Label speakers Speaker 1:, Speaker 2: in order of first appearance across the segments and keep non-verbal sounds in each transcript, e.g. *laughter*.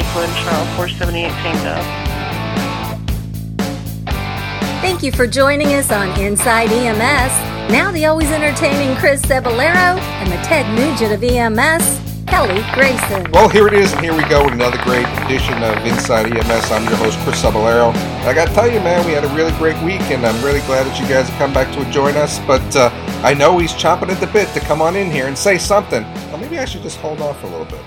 Speaker 1: Lakewood, Charles 478 Tango.
Speaker 2: Thank you for joining us on Inside EMS. Now the always entertaining Chris Cebollero and the Ted Nugent of EMS, Kelly Grayson.
Speaker 3: Well, here it is, and here we go with another great edition of Inside EMS. I'm your host, Chris Cebollero. I got to tell you, man, we had a really great week, and I'm really glad that you guys have come back to join us. But uh, I know he's chomping at the bit to come on in here and say something. Well, maybe I should just hold off a little bit.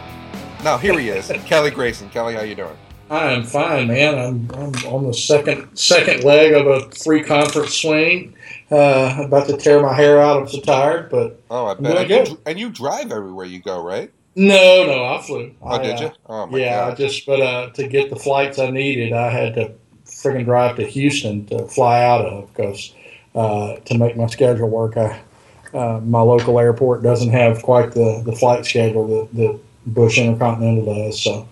Speaker 3: Now, here he is, Kelly Grayson. Kelly, how you doing?
Speaker 4: I'm fine, man. I'm, I'm on the second second leg of a three conference swing. Uh, about to tear my hair out. I'm so tired, but
Speaker 3: oh, I bet. And you, and you, drive everywhere you go, right?
Speaker 4: No, no, I flew.
Speaker 3: Oh, I, did you? Oh
Speaker 4: my yeah, God. I just but uh, to get the flights I needed, I had to friggin' drive to Houston to fly out of because uh, to make my schedule work. I, uh, my local airport doesn't have quite the, the flight schedule that, that Bush Intercontinental does, so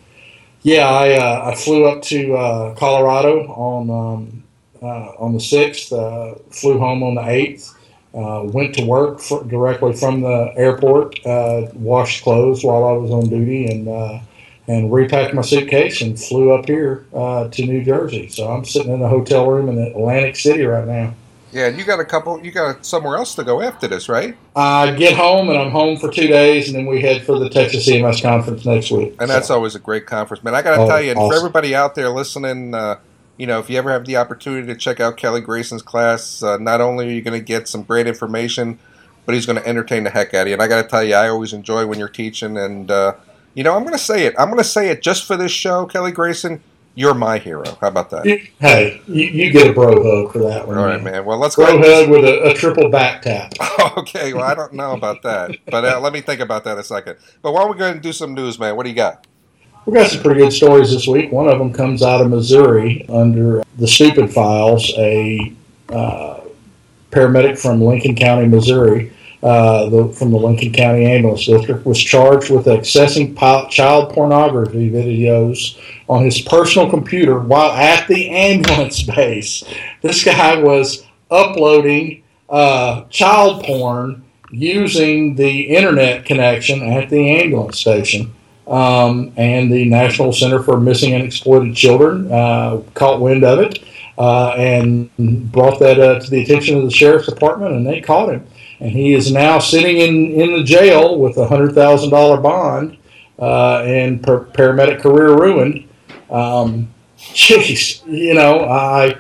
Speaker 4: yeah, I, uh, I flew up to uh, Colorado on um, uh, on the sixth. Uh, flew home on the eighth. Uh, went to work for, directly from the airport. Uh, washed clothes while I was on duty, and and repacked my suitcase and flew up here to New Jersey. So I'm sitting in a hotel room in Atlantic City right now.
Speaker 3: Yeah, you got a couple. You got somewhere else to go after this, right?
Speaker 4: I get home and I'm home for two days, and then we head for the Texas EMS conference next week.
Speaker 3: And that's always a great conference, man. I got to oh, tell you, and awesome. for everybody out there listening, uh, you know, if you ever have the opportunity to check out Kelly Grayson's class, uh, not only are you going to get some great information, but he's going to entertain the heck out of you. And I got to tell you, I always enjoy when you're teaching, and uh, you know, I'm going to say it. I'm going to say it just for this show, Kelly Grayson you're my hero. How about that?
Speaker 4: Hey, you, you get a bro hug for that one.
Speaker 3: All right, man. Well, let's
Speaker 4: bro go. hug with a, a, triple back tap. *laughs*
Speaker 3: okay. Well, I don't know about that, but uh, let me think about that a second. But why don't we go ahead and do some news, man? What do you got?
Speaker 4: We got some pretty good stories this week. One of them comes out of Missouri under the Stupid Files. A uh, paramedic from Lincoln County, Missouri, uh, the, from the Lincoln County Ambulance District, was charged with accessing child pornography videos on his personal computer while at the ambulance *laughs* base. This guy was uploading uh, child porn using the internet connection at the ambulance station. Um, and the National Center for Missing and Exploited Children uh, caught wind of it uh, and brought that uh, to the attention of the sheriff's department, and they caught him and he is now sitting in, in the jail with a hundred thousand dollar bond uh, and per- paramedic career ruined. Um, *laughs* jeez, you know, I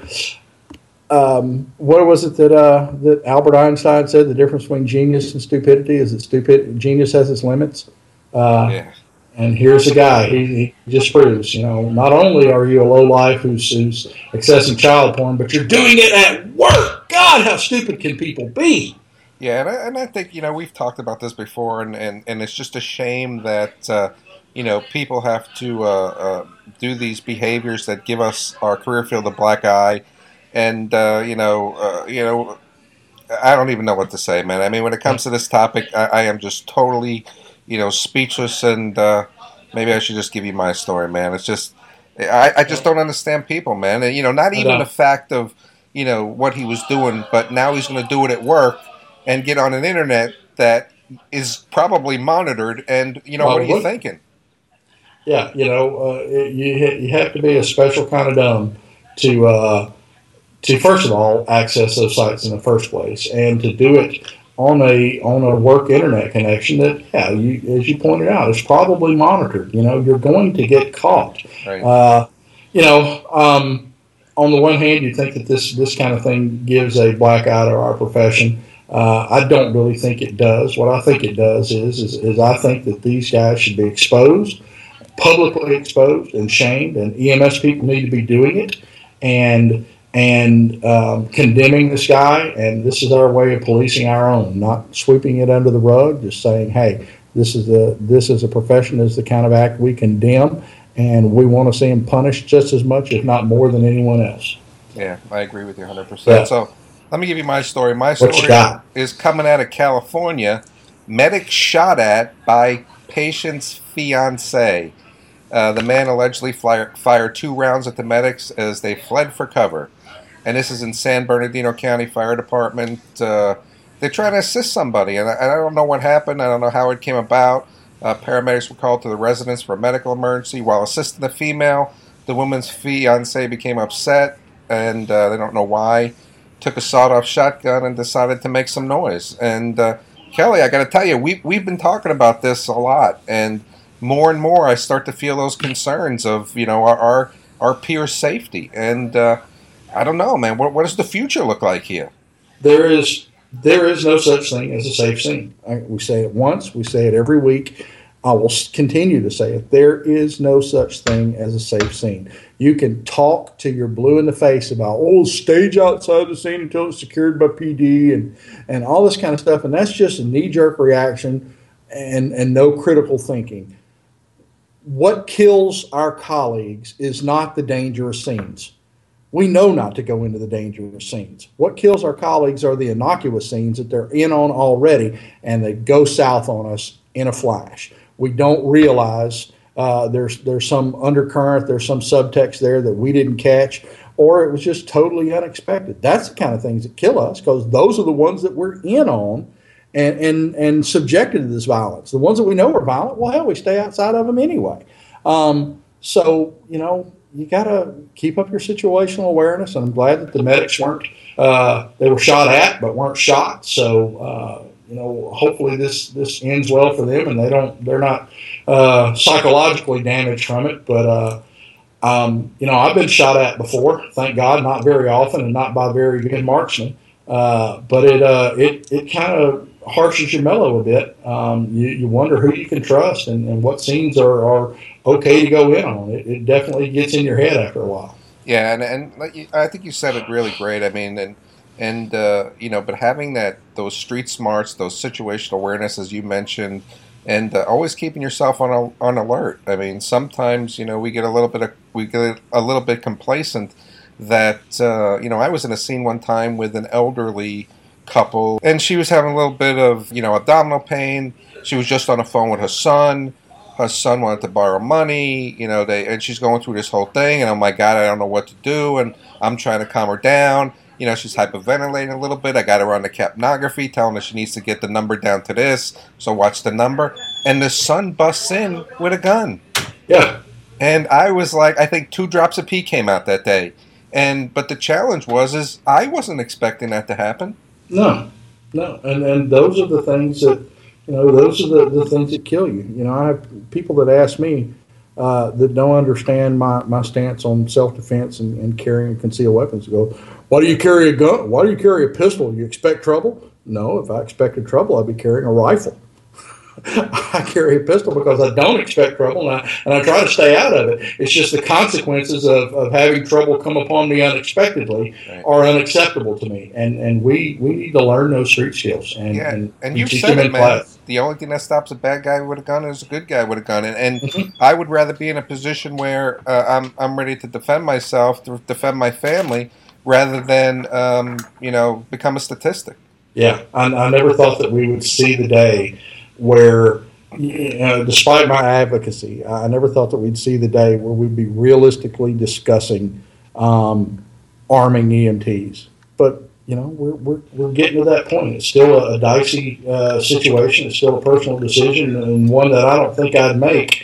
Speaker 4: um, what was it that uh, that Albert Einstein said? The difference between genius and stupidity is that stupid genius has its limits. Uh, yeah. And here's a guy. He, he, just proves, you know, not only are you a low life who's, who's accessing child porn, but you're doing it at work. God, how stupid can people be?
Speaker 3: Yeah, and I, and I think you know we've talked about this before, and, and, and it's just a shame that uh, you know people have to uh, uh, do these behaviors that give us our career field a black eye, and uh, you know uh, you know I don't even know what to say, man. I mean, when it comes to this topic, I, I am just totally you know speechless, and uh, maybe I should just give you my story, man. It's just I, I just don't understand people, man. And, you know, not even the fact of you know what he was doing, but now he's going to do it at work and get on an internet that is probably monitored. And you know, well, what are you thinking?
Speaker 4: Yeah, you know, uh, you you have to be a special kind of dumb to uh, to first of all access those sites in the first place, and to do it on a on a work internet connection that, yeah, you, as you pointed out, is probably monitored. You know, you're going to get caught. Right. Uh, you know, um, on the one hand, you think that this this kind of thing gives a black eye to our profession. Uh, I don't really think it does. What I think it does is, is, is I think that these guys should be exposed, publicly exposed and shamed, and EMS people need to be doing it and and um, condemning this guy. And this is our way of policing our own, not sweeping it under the rug, just saying, hey, this is a this is a profession, this is the kind of act we condemn, and we want to see him punished just as much, if not more, than anyone else.
Speaker 3: Yeah, I agree with you 100. Yeah. percent So let me give you my story. My story is coming out of California. Medic shot at by patient's fiance. Uh, the man allegedly fire, fired two rounds at the medics as they fled for cover. And this is in San Bernardino County Fire Department. Uh, they're trying to assist somebody, and I, I, don't know what happened. I don't know how it came about. Uh, paramedics were called to the residence for a medical emergency. While assisting the female, the woman's fiance became upset, and uh, they don't know why. Took a sawed-off shotgun and decided to make some noise. And uh, Kelly, I got to tell you, we we've been talking about this a lot, and more and more, I start to feel those concerns of you know our our, our peer safety. And uh, I don't know, man. What what does the future look like here?
Speaker 4: There is there is no such thing as a safe scene. We say it once, we say it every week. I will continue to say it. There is no such thing as a safe scene. You can talk to your blue in the face about, oh, stage outside the scene until it's secured by PD and, and all this kind of stuff. And that's just a knee jerk reaction and, and no critical thinking. What kills our colleagues is not the dangerous scenes. We know not to go into the dangerous scenes. What kills our colleagues are the innocuous scenes that they're in on already and they go south on us in a flash we don't realize uh, there's there's some undercurrent, there's some subtext there that we didn't catch, or it was just totally unexpected. That's the kind of things that kill us because those are the ones that we're in on and, and and subjected to this violence. The ones that we know are violent, well, hell, we stay outside of them anyway. Um, so you know, you got to keep up your situational awareness. And I'm glad that the medics weren't uh, they were shot at, but weren't shot. So. Uh, you know, hopefully this this ends well for them, and they don't they're not uh, psychologically damaged from it. But uh, um, you know, I've been shot at before. Thank God, not very often, and not by very good marksmen. Uh, but it uh, it it kind of harshes your mellow a bit. Um, you, you wonder who you can trust and, and what scenes are, are okay to go in on. It, it definitely gets in your head after a while.
Speaker 3: Yeah, and and I think you said it really great. I mean, and and uh, you know, but having that those street smarts, those situational awareness, as you mentioned, and uh, always keeping yourself on on alert. I mean, sometimes you know we get a little bit of we get a little bit complacent. That uh, you know, I was in a scene one time with an elderly couple, and she was having a little bit of you know abdominal pain. She was just on the phone with her son. Her son wanted to borrow money, you know, they and she's going through this whole thing, and oh my god, I don't know what to do, and I'm trying to calm her down you know, she's hyperventilating a little bit. I got her on the capnography, telling her she needs to get the number down to this. So watch the number. And the son busts in with a gun.
Speaker 4: Yeah.
Speaker 3: And I was like, I think two drops of pee came out that day. And but the challenge was is I wasn't expecting that to happen.
Speaker 4: No, no, and and those are the things that you know. Those are the, the things that kill you. You know, I have people that ask me, uh, that don't understand my, my stance on self defense and, and, carrying concealed weapons. Go, why do you carry a gun? Why do you carry a pistol? You expect trouble? No, if I expected trouble, I'd be carrying a rifle. *laughs* I carry a pistol because I don't expect trouble and I, and I try to stay out of it. It's just the consequences of, of having trouble come upon me unexpectedly right. are unacceptable to me. And and we, we need to learn those street skills and,
Speaker 3: yeah.
Speaker 4: and,
Speaker 3: and, you said it, man. Class. The only thing that stops a bad guy with a gun is a good guy with a gun. And, and mm-hmm. I would rather be in a position where uh, I'm, I'm ready to defend myself, to defend my family, rather than, um, you know, become a statistic.
Speaker 4: Yeah, I, I never thought that we would see the day where, know, despite my advocacy, I never thought that we'd see the day where we'd be realistically discussing um, arming EMTs. But you know, we're, we're, we're getting to that point. It's still a, a dicey uh, situation. It's still a personal decision and one that I don't think I'd make.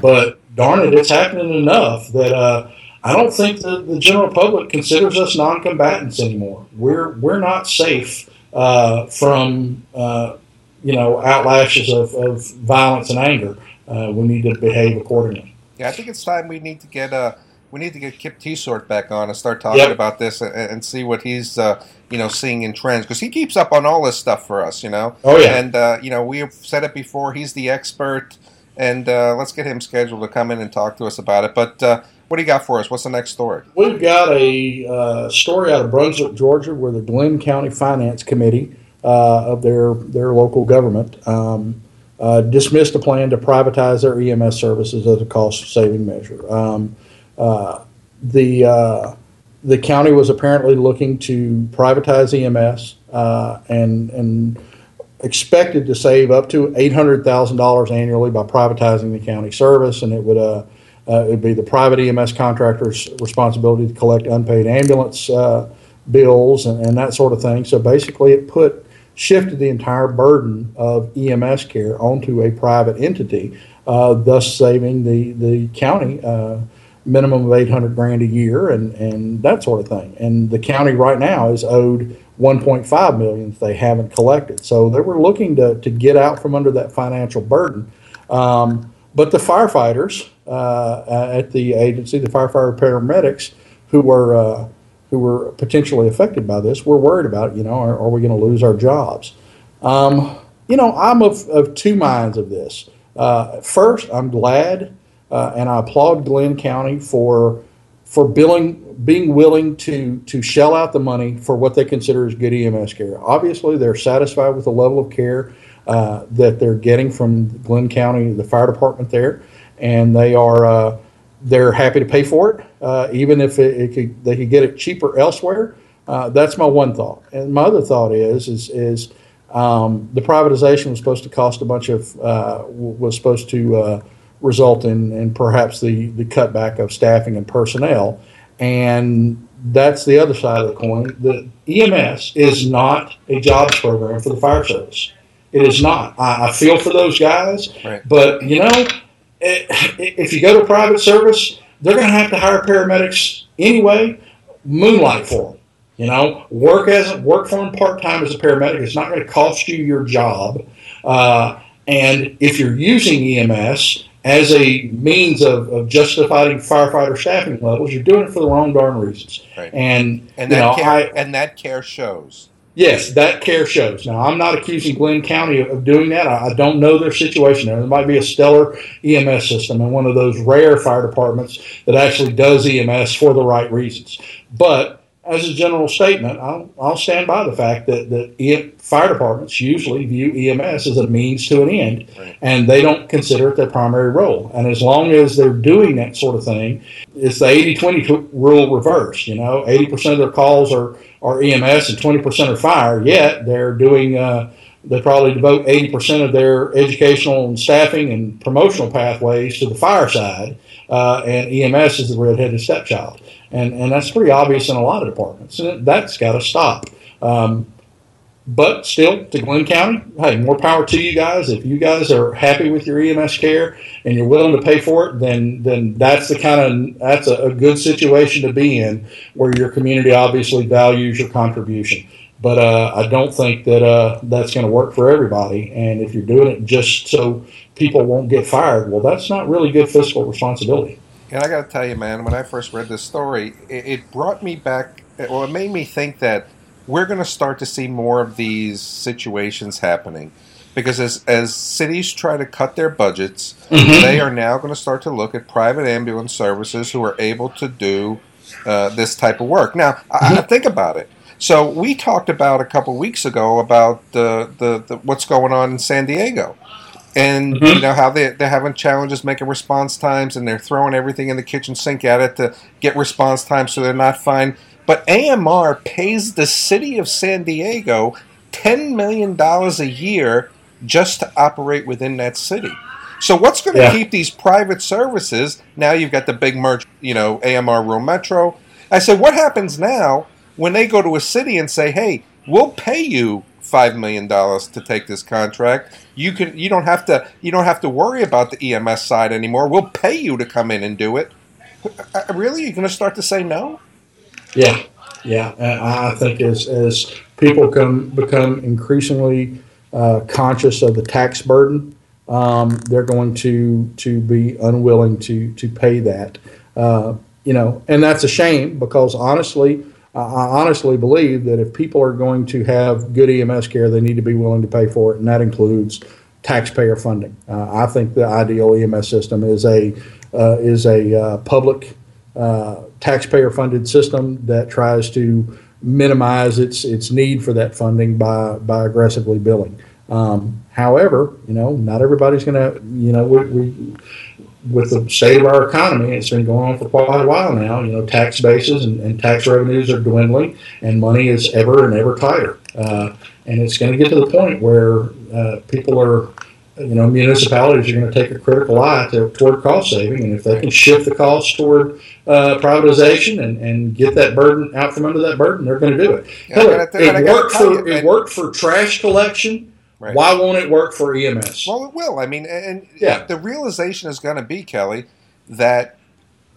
Speaker 4: But darn it, it's happening enough that uh, I don't think the, the general public considers us non-combatants anymore. We're we're not safe uh, from uh, you know, outlashes of, of violence and anger, uh, we need to behave accordingly.
Speaker 3: Yeah, I think it's time we need to get uh, we need to get Kip Teitsort back on and start talking yep. about this and, and, see what he's uh, you know seeing in trends because he keeps up on all this stuff for us. You know.
Speaker 4: Oh yeah.
Speaker 3: And uh, you know we've said it before. He's the expert, and uh, let's get him scheduled to come in and talk to us about it. But uh, what do you got for us? What's the next story?
Speaker 4: We've got a uh, story out of Brunswick, Georgia, where the Glynn County Finance Committee of their their local government um, uh, dismissed a plan to privatize their EMS services as a cost saving measure. Um, uh, the the county was apparently looking to privatize EMS and and expected to save up to $800,000 annually by privatizing the county service, and it would uh, uh, it would be the private EMS contractor's responsibility to collect unpaid ambulance uh, bills and, and, that sort of thing. So basically, it put shifted the entire burden of EMS care onto a private entity, uh, thus saving the the county uh, minimum of eight hundred grand a year and and that sort of thing. And the county right now is owed 1.5 million that they haven't collected. So they were looking to to get out from under that financial burden. Um, but the firefighters uh, at the agency, the firefighter paramedics, who were uh, who were potentially affected by this, were worried about, you know, are, are we going to lose our jobs? Um, you know, I'm of, of two minds of this. Uh, first, I'm glad uh, and I applaud Glynn County for for billing, being willing to to shell out the money for what they consider as good EMS care. Obviously, they're satisfied with the level of care uh, that they're getting from Glynn County, the fire department there, and they are uh, they're happy to pay for it, uh, even if it, it could, they could get it cheaper elsewhere. Uh, that's my one thought, and my other thought is is is um, the privatization was supposed to cost a bunch of uh, was supposed to result in, in perhaps the, the cutback of staffing and personnel. And that's the other side of the coin. The EMS is not a jobs program for the fire service. It is not. I, I feel for those guys, right. but you know, if you go to private service, they're going to have to hire paramedics anyway. Moonlight for them. You know, work as work for them part time as a paramedic. It's not going to cost you your job. Uh, and if you're using EMS, as a means of, of justifying firefighter staffing levels, you're doing it for the wrong darn reasons.
Speaker 3: Right.
Speaker 4: And
Speaker 3: and that know, care, I, and that care shows.
Speaker 4: Yes, that care shows. Now, I'm not accusing Glynn County of, doing that. I, I, don't know their situation there. There might be a stellar EMS system and one of those rare fire departments that actually does EMS for the right reasons. But as a general statement, I'll, I'll stand by the fact that, that fire departments usually view EMS as a means to an end, right. and they don't consider it their primary role. And as long as they're doing that sort of thing, it's the 80 20 rule reversed. You know, 80% of their calls are, are EMS and 20% are fire, yet they're doing. Uh, they probably devote 80% of their educational and staffing and promotional pathways to the fire side, uh, and EMS is the redheaded stepchild and and that's pretty obvious in a lot of departments, that's got to stop. Um, but still, to Glynn County, hey, more power to you guys. If you guys are happy with your EMS care and you're willing to pay for it, then then that's the kind of that's a, a good situation to be in, where your community obviously values your contribution. But uh, I don't think that uh, that's going to work for everybody. And if you're doing it just so people won't get fired, well, that's not really good fiscal responsibility.
Speaker 3: And I got to tell you, man, when I first read this story, it, it brought me back. Well, it made me think that we're going to start to see more of these situations happening because as, as cities try to cut their budgets, mm-hmm. they are now going to start to look at private ambulance services who are able to do uh, this type of work. Now, mm-hmm. I, I think about it. So we talked about a couple weeks ago about the, the, the, what's going on in San Diego and mm-hmm. you know how they they're having challenges making response times, and they're throwing everything in the kitchen sink at it to get response times, so they're not fine. But AMR pays the city of San Diego ten million dollars a year just to operate within that city. So what's going to yeah. keep these private services? Now you've got the big merge, you know, AMR Rural Metro. I said, what happens now when they go to a city and say, "Hey, we'll pay you five million dollars to take this contract. You can you don't have to you don't have to worry about the EMS side anymore. We'll pay you to come in and do it. Uh, really, you're going to start to say no?
Speaker 4: Yeah, yeah. I think as as people come become increasingly uh, conscious of the tax burden, um, they're going to to be unwilling to to pay that. Uh, you know, and that's a shame because honestly I honestly believe that if people are going to have good EMS care, they need to be willing to pay for it, and that includes taxpayer funding. Uh, I think the ideal EMS system is a uh, is a uh, public uh, taxpayer funded system that tries to minimize its its need for that funding by by aggressively billing. Um, however, you know, not everybody's going to, you know, we, we with the state of our economy, it's been going on for quite a while now. You know, tax bases and, and tax revenues are dwindling, and money is ever and ever tighter. Uh, and it's going to get to the point where uh, people are you know, municipalities are going to take a critical eye to, toward cost saving, and if they can shift the cost toward uh, privatization and, and get that burden out from under that burden, they're going to do it.
Speaker 3: Yeah,
Speaker 4: Hell,
Speaker 3: I think- and I
Speaker 4: it worked for
Speaker 3: you,
Speaker 4: it worked for trash collection.
Speaker 3: Right.
Speaker 4: Why won't it work for EMS?
Speaker 3: Well, it will. I mean, and
Speaker 4: Yeah.
Speaker 3: the realization is going to be Kelly that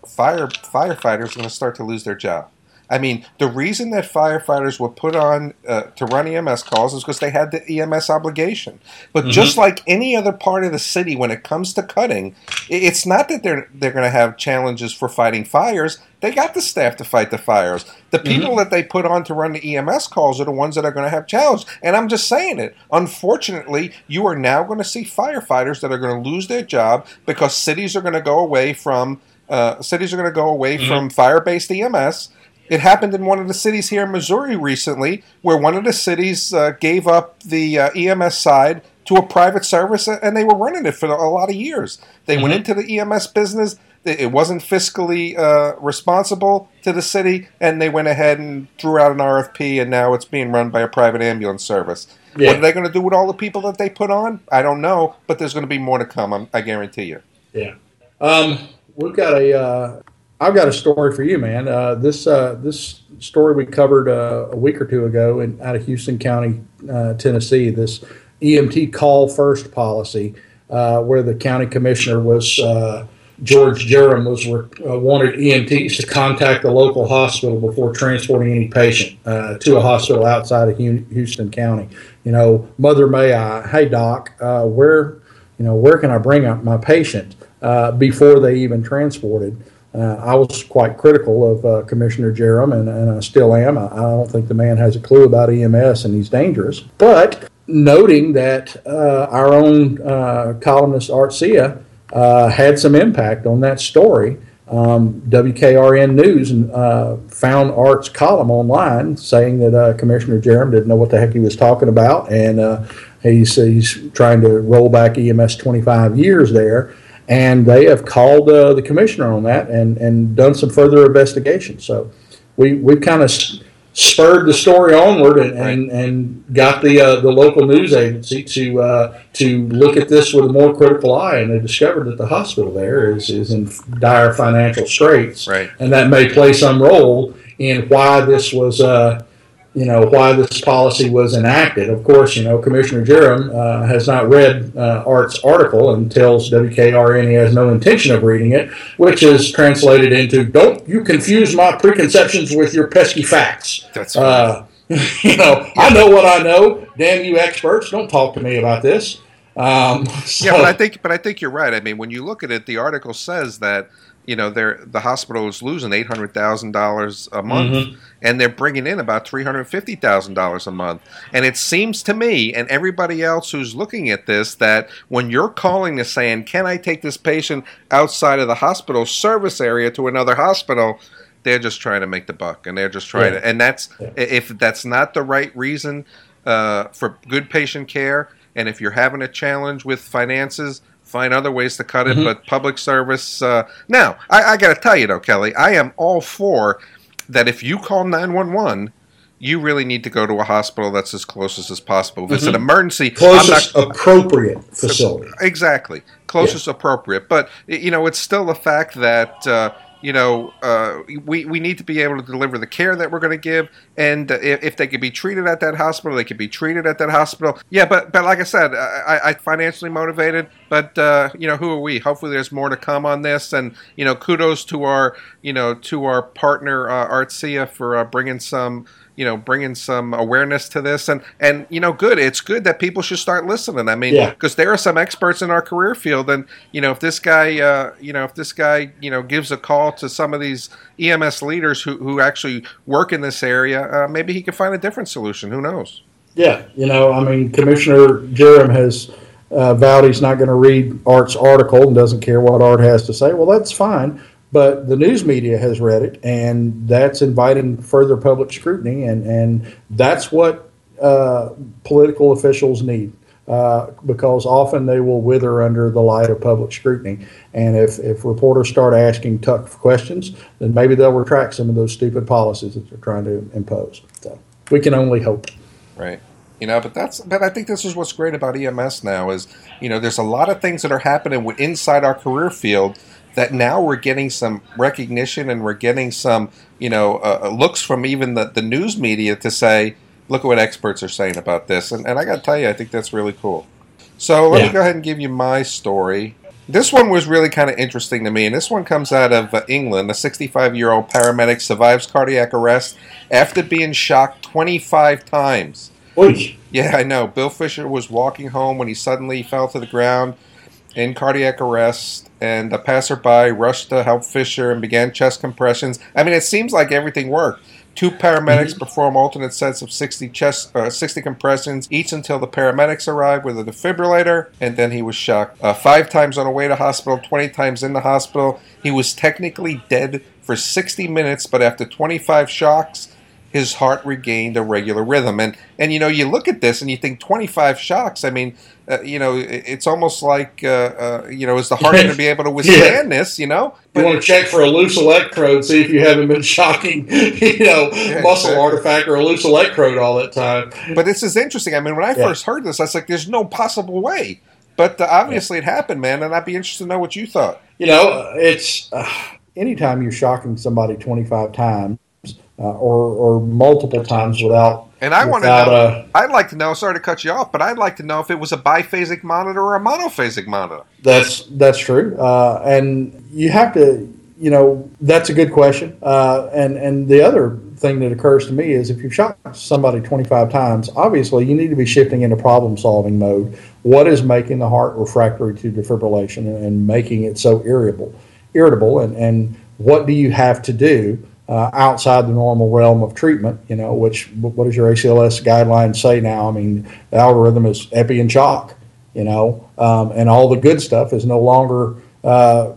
Speaker 3: fire firefighters are going to start to lose their job. I mean, the reason that firefighters were put on uh, to run EMS calls is because they had the EMS obligation. But
Speaker 4: Mm-hmm.
Speaker 3: just like any other part of the city, when it comes to cutting, it's not that they're they're going to have challenges for fighting fires. They got the staff to fight the fires. The
Speaker 4: Mm-hmm.
Speaker 3: people that they put on to run the EMS calls are the ones that are going to have challenges. And I'm just saying it. Unfortunately, you are now going to see firefighters that are going to lose their job because cities are going to go away from uh, cities are going to go away
Speaker 4: Mm-hmm.
Speaker 3: from fire-based EMS. It happened in one of the cities here in Missouri recently, where one of the cities uh, gave up the uh, EMS side to a private service, and they were running it for a lot of years. They went into the EMS business. It it wasn't fiscally uh, responsible to the city, and they went ahead and threw out an RFP, and now it's being run by a private ambulance service.
Speaker 4: Yeah.
Speaker 3: What are they going to do with all the people that they put on? I don't know, but there's going to be more to come. I'm, I guarantee you.
Speaker 4: Yeah. Um, we've got a. Uh, I've got a story for you, man. Uh, this uh, this story we covered uh, a week or two ago in out of Houston County, uh, Tennessee. This EMT call first policy, uh, where the county commissioner was uh, George Jerem was wanted EMTs to contact the local hospital before transporting any patient to a hospital outside of Houston County. You know, Mother May I, hey doc, where you know where can I bring up my patient before they even transported? Uh, I was quite critical of uh, Commissioner Jerem, and, and I still am. I, I don't think the man has a clue about EMS, and he's dangerous. But noting that uh, our own uh, columnist Art Hsieh uh, had some impact on that story. Um, WKRN News uh, found Art's column online saying that Commissioner Jerem didn't know what the heck he was talking about, and he's he's trying to roll back EMS 25 years there, and they have called uh, the commissioner on that and and done some further investigation. So we we've kind of spurred the story onward and, and, and got the uh, the local news agency to uh, to look at this with a more critical eye, and they discovered that the hospital there is is in dire financial straits,
Speaker 3: Right.
Speaker 4: and that may play some role in why this was. Uh, you know why this policy was enacted. Of course, you know Commissioner Jerem uh, has not read uh, Art's article and tells WKRN he has no intention of reading it, which is translated into "Don't you confuse my preconceptions with your pesky facts."
Speaker 3: That's
Speaker 4: Uh, *laughs* you know, I know what I know. Damn you experts! Don't talk to me about this. Um, so,
Speaker 3: Yeah, but I think but I think you're right. I mean, when you look at it, the article says that you know they're the hospital is losing eight hundred thousand dollars a month,
Speaker 4: Mhm.
Speaker 3: and they're bringing in about three hundred fifty thousand dollars a month. And it seems to me and everybody else who's looking at this that when you're calling to saying, "Can I take this patient outside of the hospital service area to another hospital?" They're just trying to make the buck, and they're just trying
Speaker 4: Yeah.
Speaker 3: to. And that's
Speaker 4: Yeah.
Speaker 3: if that's not the right reason uh, for good patient care, and if you're having a challenge with finances, find other ways to cut it.
Speaker 4: Mhm.
Speaker 3: But public service. Uh, now, I, I got to tell you though, Kelly, I am all for that. If you call nine one one. You really need to go to a hospital that's as closest as possible. If it's an emergency, I'm not-
Speaker 4: closest appropriate facility.
Speaker 3: Exactly, closest appropriate. But you know, it's still the fact that uh, you know uh, we we need to be able to deliver the care that we're going to give, and if, if they could be treated at that hospital, they could be treated at that hospital. Yeah, but but like I said, I, I financially motivated, but uh, you know, who are we? Hopefully, there's more to come on this, and you know, kudos to our you know to our partner uh, Art Hsieh for uh, bringing some you know bringing some awareness to this. And and you know good it's good that people should start listening. I mean
Speaker 4: Yeah.
Speaker 3: because there are some experts in our career field. And you know if this guy uh, you know if this guy you know gives a call to some of these ems leaders who, who actually work in this area uh, maybe he can find a different solution. Who knows?
Speaker 4: Yeah, you know, I mean, Commissioner Jerem has uh, vowed he's not going to read Art's article and doesn't care what Art has to say. Well, that's fine, but the news media has read it, and that's inviting further public scrutiny, and and that's what uh, political officials need. Uh, because often they will wither under the light of public scrutiny. And if, if reporters start asking tough questions, then maybe they'll retract some of those stupid policies that they're trying to impose. So we can only hope.
Speaker 3: right You know, but that's but I think this is what's great about EMS now is you know there's a lot of things that are happening inside our career field that now we're getting some recognition and we're getting some you know uh, uh, looks from even the, the news media to say look at what experts are saying about this and, and I got to tell you I think that's really cool. So let yeah. me go ahead and give you my story. This one was really kind of interesting to me, and this one comes out of uh, England. A 65 year old paramedic survives cardiac arrest after being shocked 25 times.
Speaker 4: Oy.
Speaker 3: Yeah, I know. Bill Fisher was walking home when he suddenly fell to the ground in cardiac arrest, and a passerby rushed to help Fisher and began chest compressions. I mean, it seems like everything worked. Two paramedics mm-hmm. perform alternate sets of 60 chest, uh, 60 compressions each until the paramedics arrived with a defibrillator, and then he was shocked. Uh, five times on the way to hospital, 20 times in the hospital. He was technically dead for 60 minutes, but after 25 shocks, his heart regained a regular rhythm. And and you know, you look at this and you think 25 shocks. I mean, uh, you know, it's almost like uh, uh, you know, is the heart going to be able to *laughs* withstand yeah. this? You know,
Speaker 4: but, you want to check for a loose electrode, see if you haven't been shocking, *laughs* you know, yeah, muscle exactly. artifact or a loose electrode all that time.
Speaker 3: But this is interesting. I mean, when I yeah. first heard this, I was like, "There's no possible way." But uh, obviously, it happened, man. And I'd be interested to know what you thought.
Speaker 4: You know, it's uh, anytime you're shocking somebody 25 times uh, or, or multiple times without.
Speaker 3: And I want to know. A, I'd like to know. Sorry to cut you off, but I'd like to know if it was a biphasic monitor or a monophasic monitor.
Speaker 4: That's that's true, uh, and you have to. You know, that's a good question. Uh, and and the other thing that occurs to me is if you've shot somebody 25 times, obviously you need to be shifting into problem solving mode. What is making the heart refractory to defibrillation and, and making it so irritable? Irritable, and and what do you have to do? Uh, outside the normal realm of treatment, you know, which what does your ACLS guidelines say now? I mean, the algorithm is epi and chalk, you know, um, and all the good stuff is no longer, uh,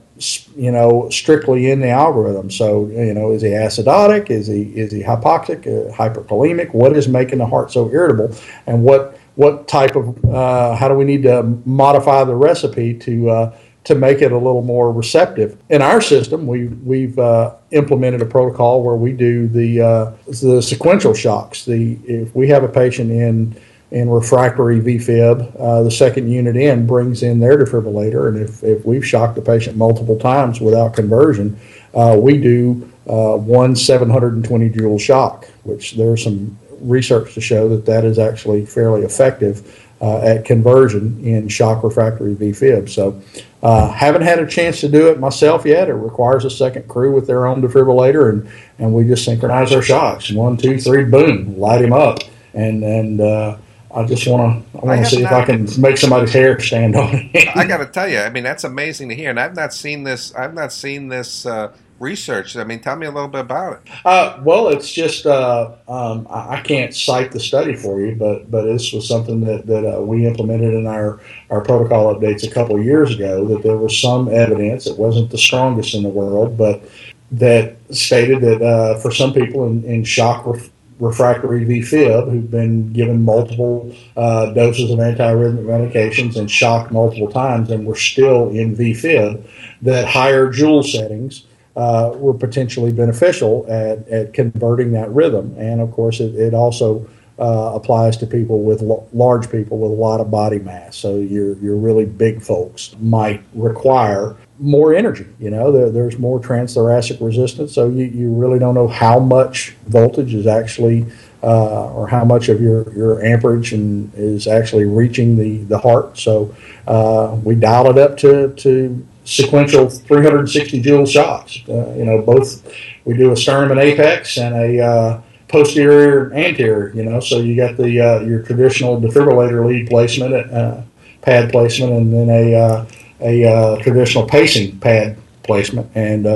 Speaker 4: you know, strictly in the algorithm. So, you know, is he acidotic? Is he is he hypoxic? Uh, hyperkalemic? What is making the heart so irritable? And what what type of uh, how do we need to modify the recipe to uh, to make it a little more receptive. In our system, we, we've uh, implemented a protocol where we do the, uh, the sequential shocks. The, if we have a patient in, in refractory VFib, uh, the second unit in brings in their defibrillator, and if, if we've shocked the patient multiple times without conversion, uh, we do uh, one 720 joule shock, which there's some research to show that that is actually fairly effective uh, at conversion in shock refractory VFib. So, uh, haven't had a chance to do it myself yet. It requires a second crew with their own defibrillator, and, and we just synchronize our shocks. One, two, three, boom, light him up. And and uh, I just want to I want to see if I can make somebody's hair stand on
Speaker 3: it. I got to tell you, I mean that's amazing to hear, and I've not seen this. I've not seen this uh, research. I mean, tell me a little bit about it.
Speaker 4: Uh, well, it's just uh, um, I, can't cite the study for you, but but this was something that that uh, we implemented in our our protocol updates a couple years ago. That there was some evidence. It wasn't the strongest in the world, but that stated that uh, for some people in, in shock ref- refractory VFib who've been given multiple uh, doses of antiarrhythmic medications and shocked multiple times and were still in VFib, that higher joule settings uh, were potentially beneficial at, at converting that rhythm. And of course, it, it also uh, applies to people with l- large people with a lot of body mass. So your your really big folks might require more energy. You know, there, there's more transthoracic resistance, so you, you really don't know how much voltage is actually. Uh, or how much of your, your amperage and is actually reaching the, the heart. So uh, we dialed it up to, to sequential 360 joule shots. Uh, you know, both we do a sternum and apex and a uh, posterior anterior. You know, so you got the uh, your traditional defibrillator lead placement, uh, pad placement, and then a uh, a uh, traditional pacing pad placement, and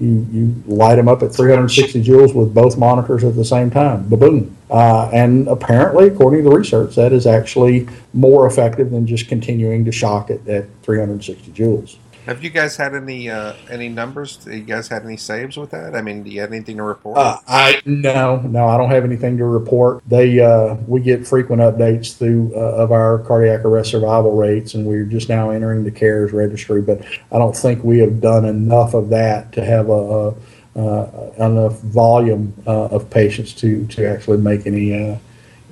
Speaker 4: you you light them up at 360 joules with both monitors at the same time. Boom. Uh, and apparently, according to the research, that is actually more effective than just continuing to shock it at 360 joules.
Speaker 3: Have you guys had any uh, any numbers? You guys had any saves with that? I mean, do you have anything to report?
Speaker 4: Uh, I no, no, I don't have anything to report. They uh, we get frequent updates through uh, of our cardiac arrest survival rates, and we're just now entering the CARES registry. But I don't think we have done enough of that to have a, a uh, enough volume uh, of patients to to actually make any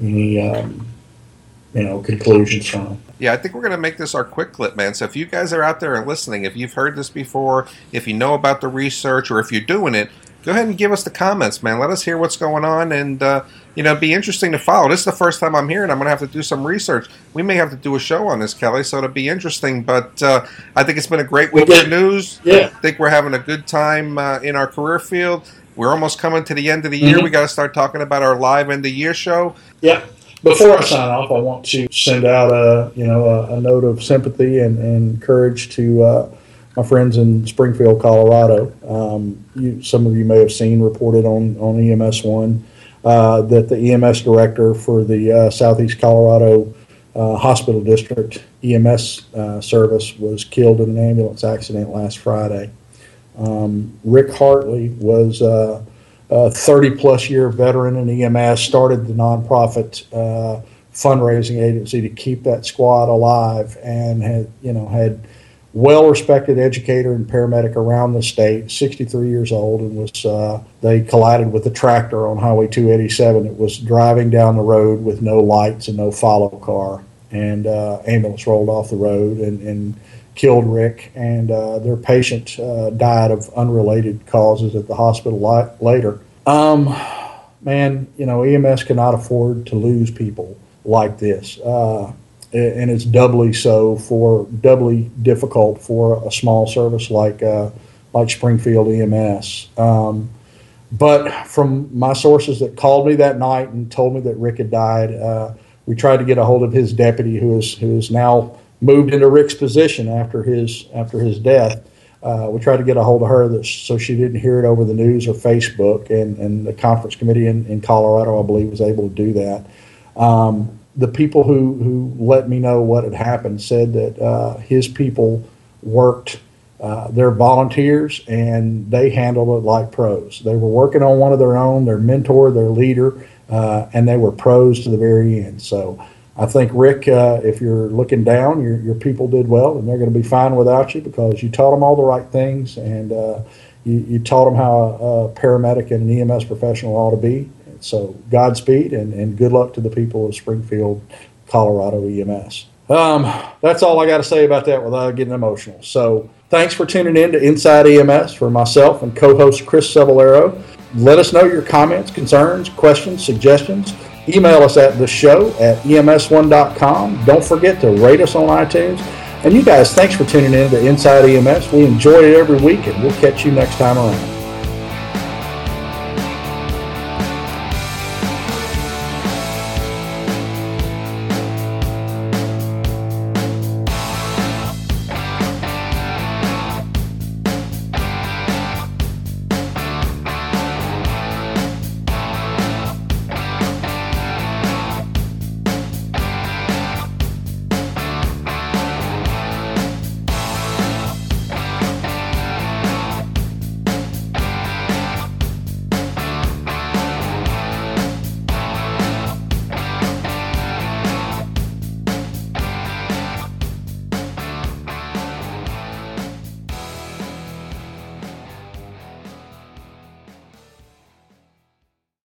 Speaker 4: any um, you know conclusions from.
Speaker 3: Yeah, I think we're going to make this our quick clip, man. So if you guys are out there and listening, if you've heard this before, if you know about the research, or if you're doing it, go ahead and give us the comments, man. Let us hear what's going on, and uh, you know, be interesting to follow. This is the first time I'm here, and I'm going to have to do some research. We may have to do a show on this, Kelly, so it'll be interesting. But uh, I think it's been a great week of news.
Speaker 4: Yeah,
Speaker 3: I think we're having a good time uh, in our career field. We're almost coming to the end of the year. Mm-hmm. We got to start talking about our live end of year show.
Speaker 4: Yeah. Before I sign off, I want to send out a you know a, a note of sympathy and, and courage to uh, my friends in Springfield, Colorado. Um, you, some of you may have seen reported on on EMS one uh, that the EMS director for the uh, Southeast Colorado uh, Hospital District EMS uh, service was killed in an ambulance accident last Friday. Um, Rick Hartley was uh, 30 plus year veteran in EMS, started the nonprofit uh, fundraising agency to keep that squad alive, and had you know had well respected educator and paramedic around the state, 63 years old, and was uh, they collided with a tractor on Highway 287. It was driving down the road with no lights and no follow car, and uh, ambulance rolled off the road and, and killed Rick, and uh, their patient uh, died of unrelated causes at the hospital li- later. Um, man, you know, EMS cannot afford to lose people like this. Uh, and it's doubly so for doubly difficult for a small service like uh, like Springfield EMS. Um, but from my sources that called me that night and told me that Rick had died, uh, we tried to get a hold of his deputy, who is who is now moved into Rick's position after his after his death. Uh, we tried to get a hold of her that, so she didn't hear it over the news or Facebook, and, and the conference committee in, in Colorado, I believe, was able to do that. Um, the people who, who let me know what had happened said that uh, his people worked, uh, they're volunteers, and they handled it like pros. They were working on one of their own, their mentor, their leader, uh, and they were pros to the very end. So I think Rick, uh, if you're looking down, your your people did well, and they're going to be fine without you because you taught them all the right things, and uh, you, you, taught them how a, a, paramedic and an EMS professional ought to be. So Godspeed and, and good luck to the people of Springfield, Colorado EMS. Um, that's all I got to say about that without getting emotional. So thanks for tuning in to Inside EMS for myself and co-host Chris Cebollero. Let us know your comments, concerns, questions, suggestions Email us at the show at ems1.com. Don't forget to rate us on iTunes. And you guys, thanks for tuning in to Inside EMS. We enjoy it every week, and we'll catch you next time around.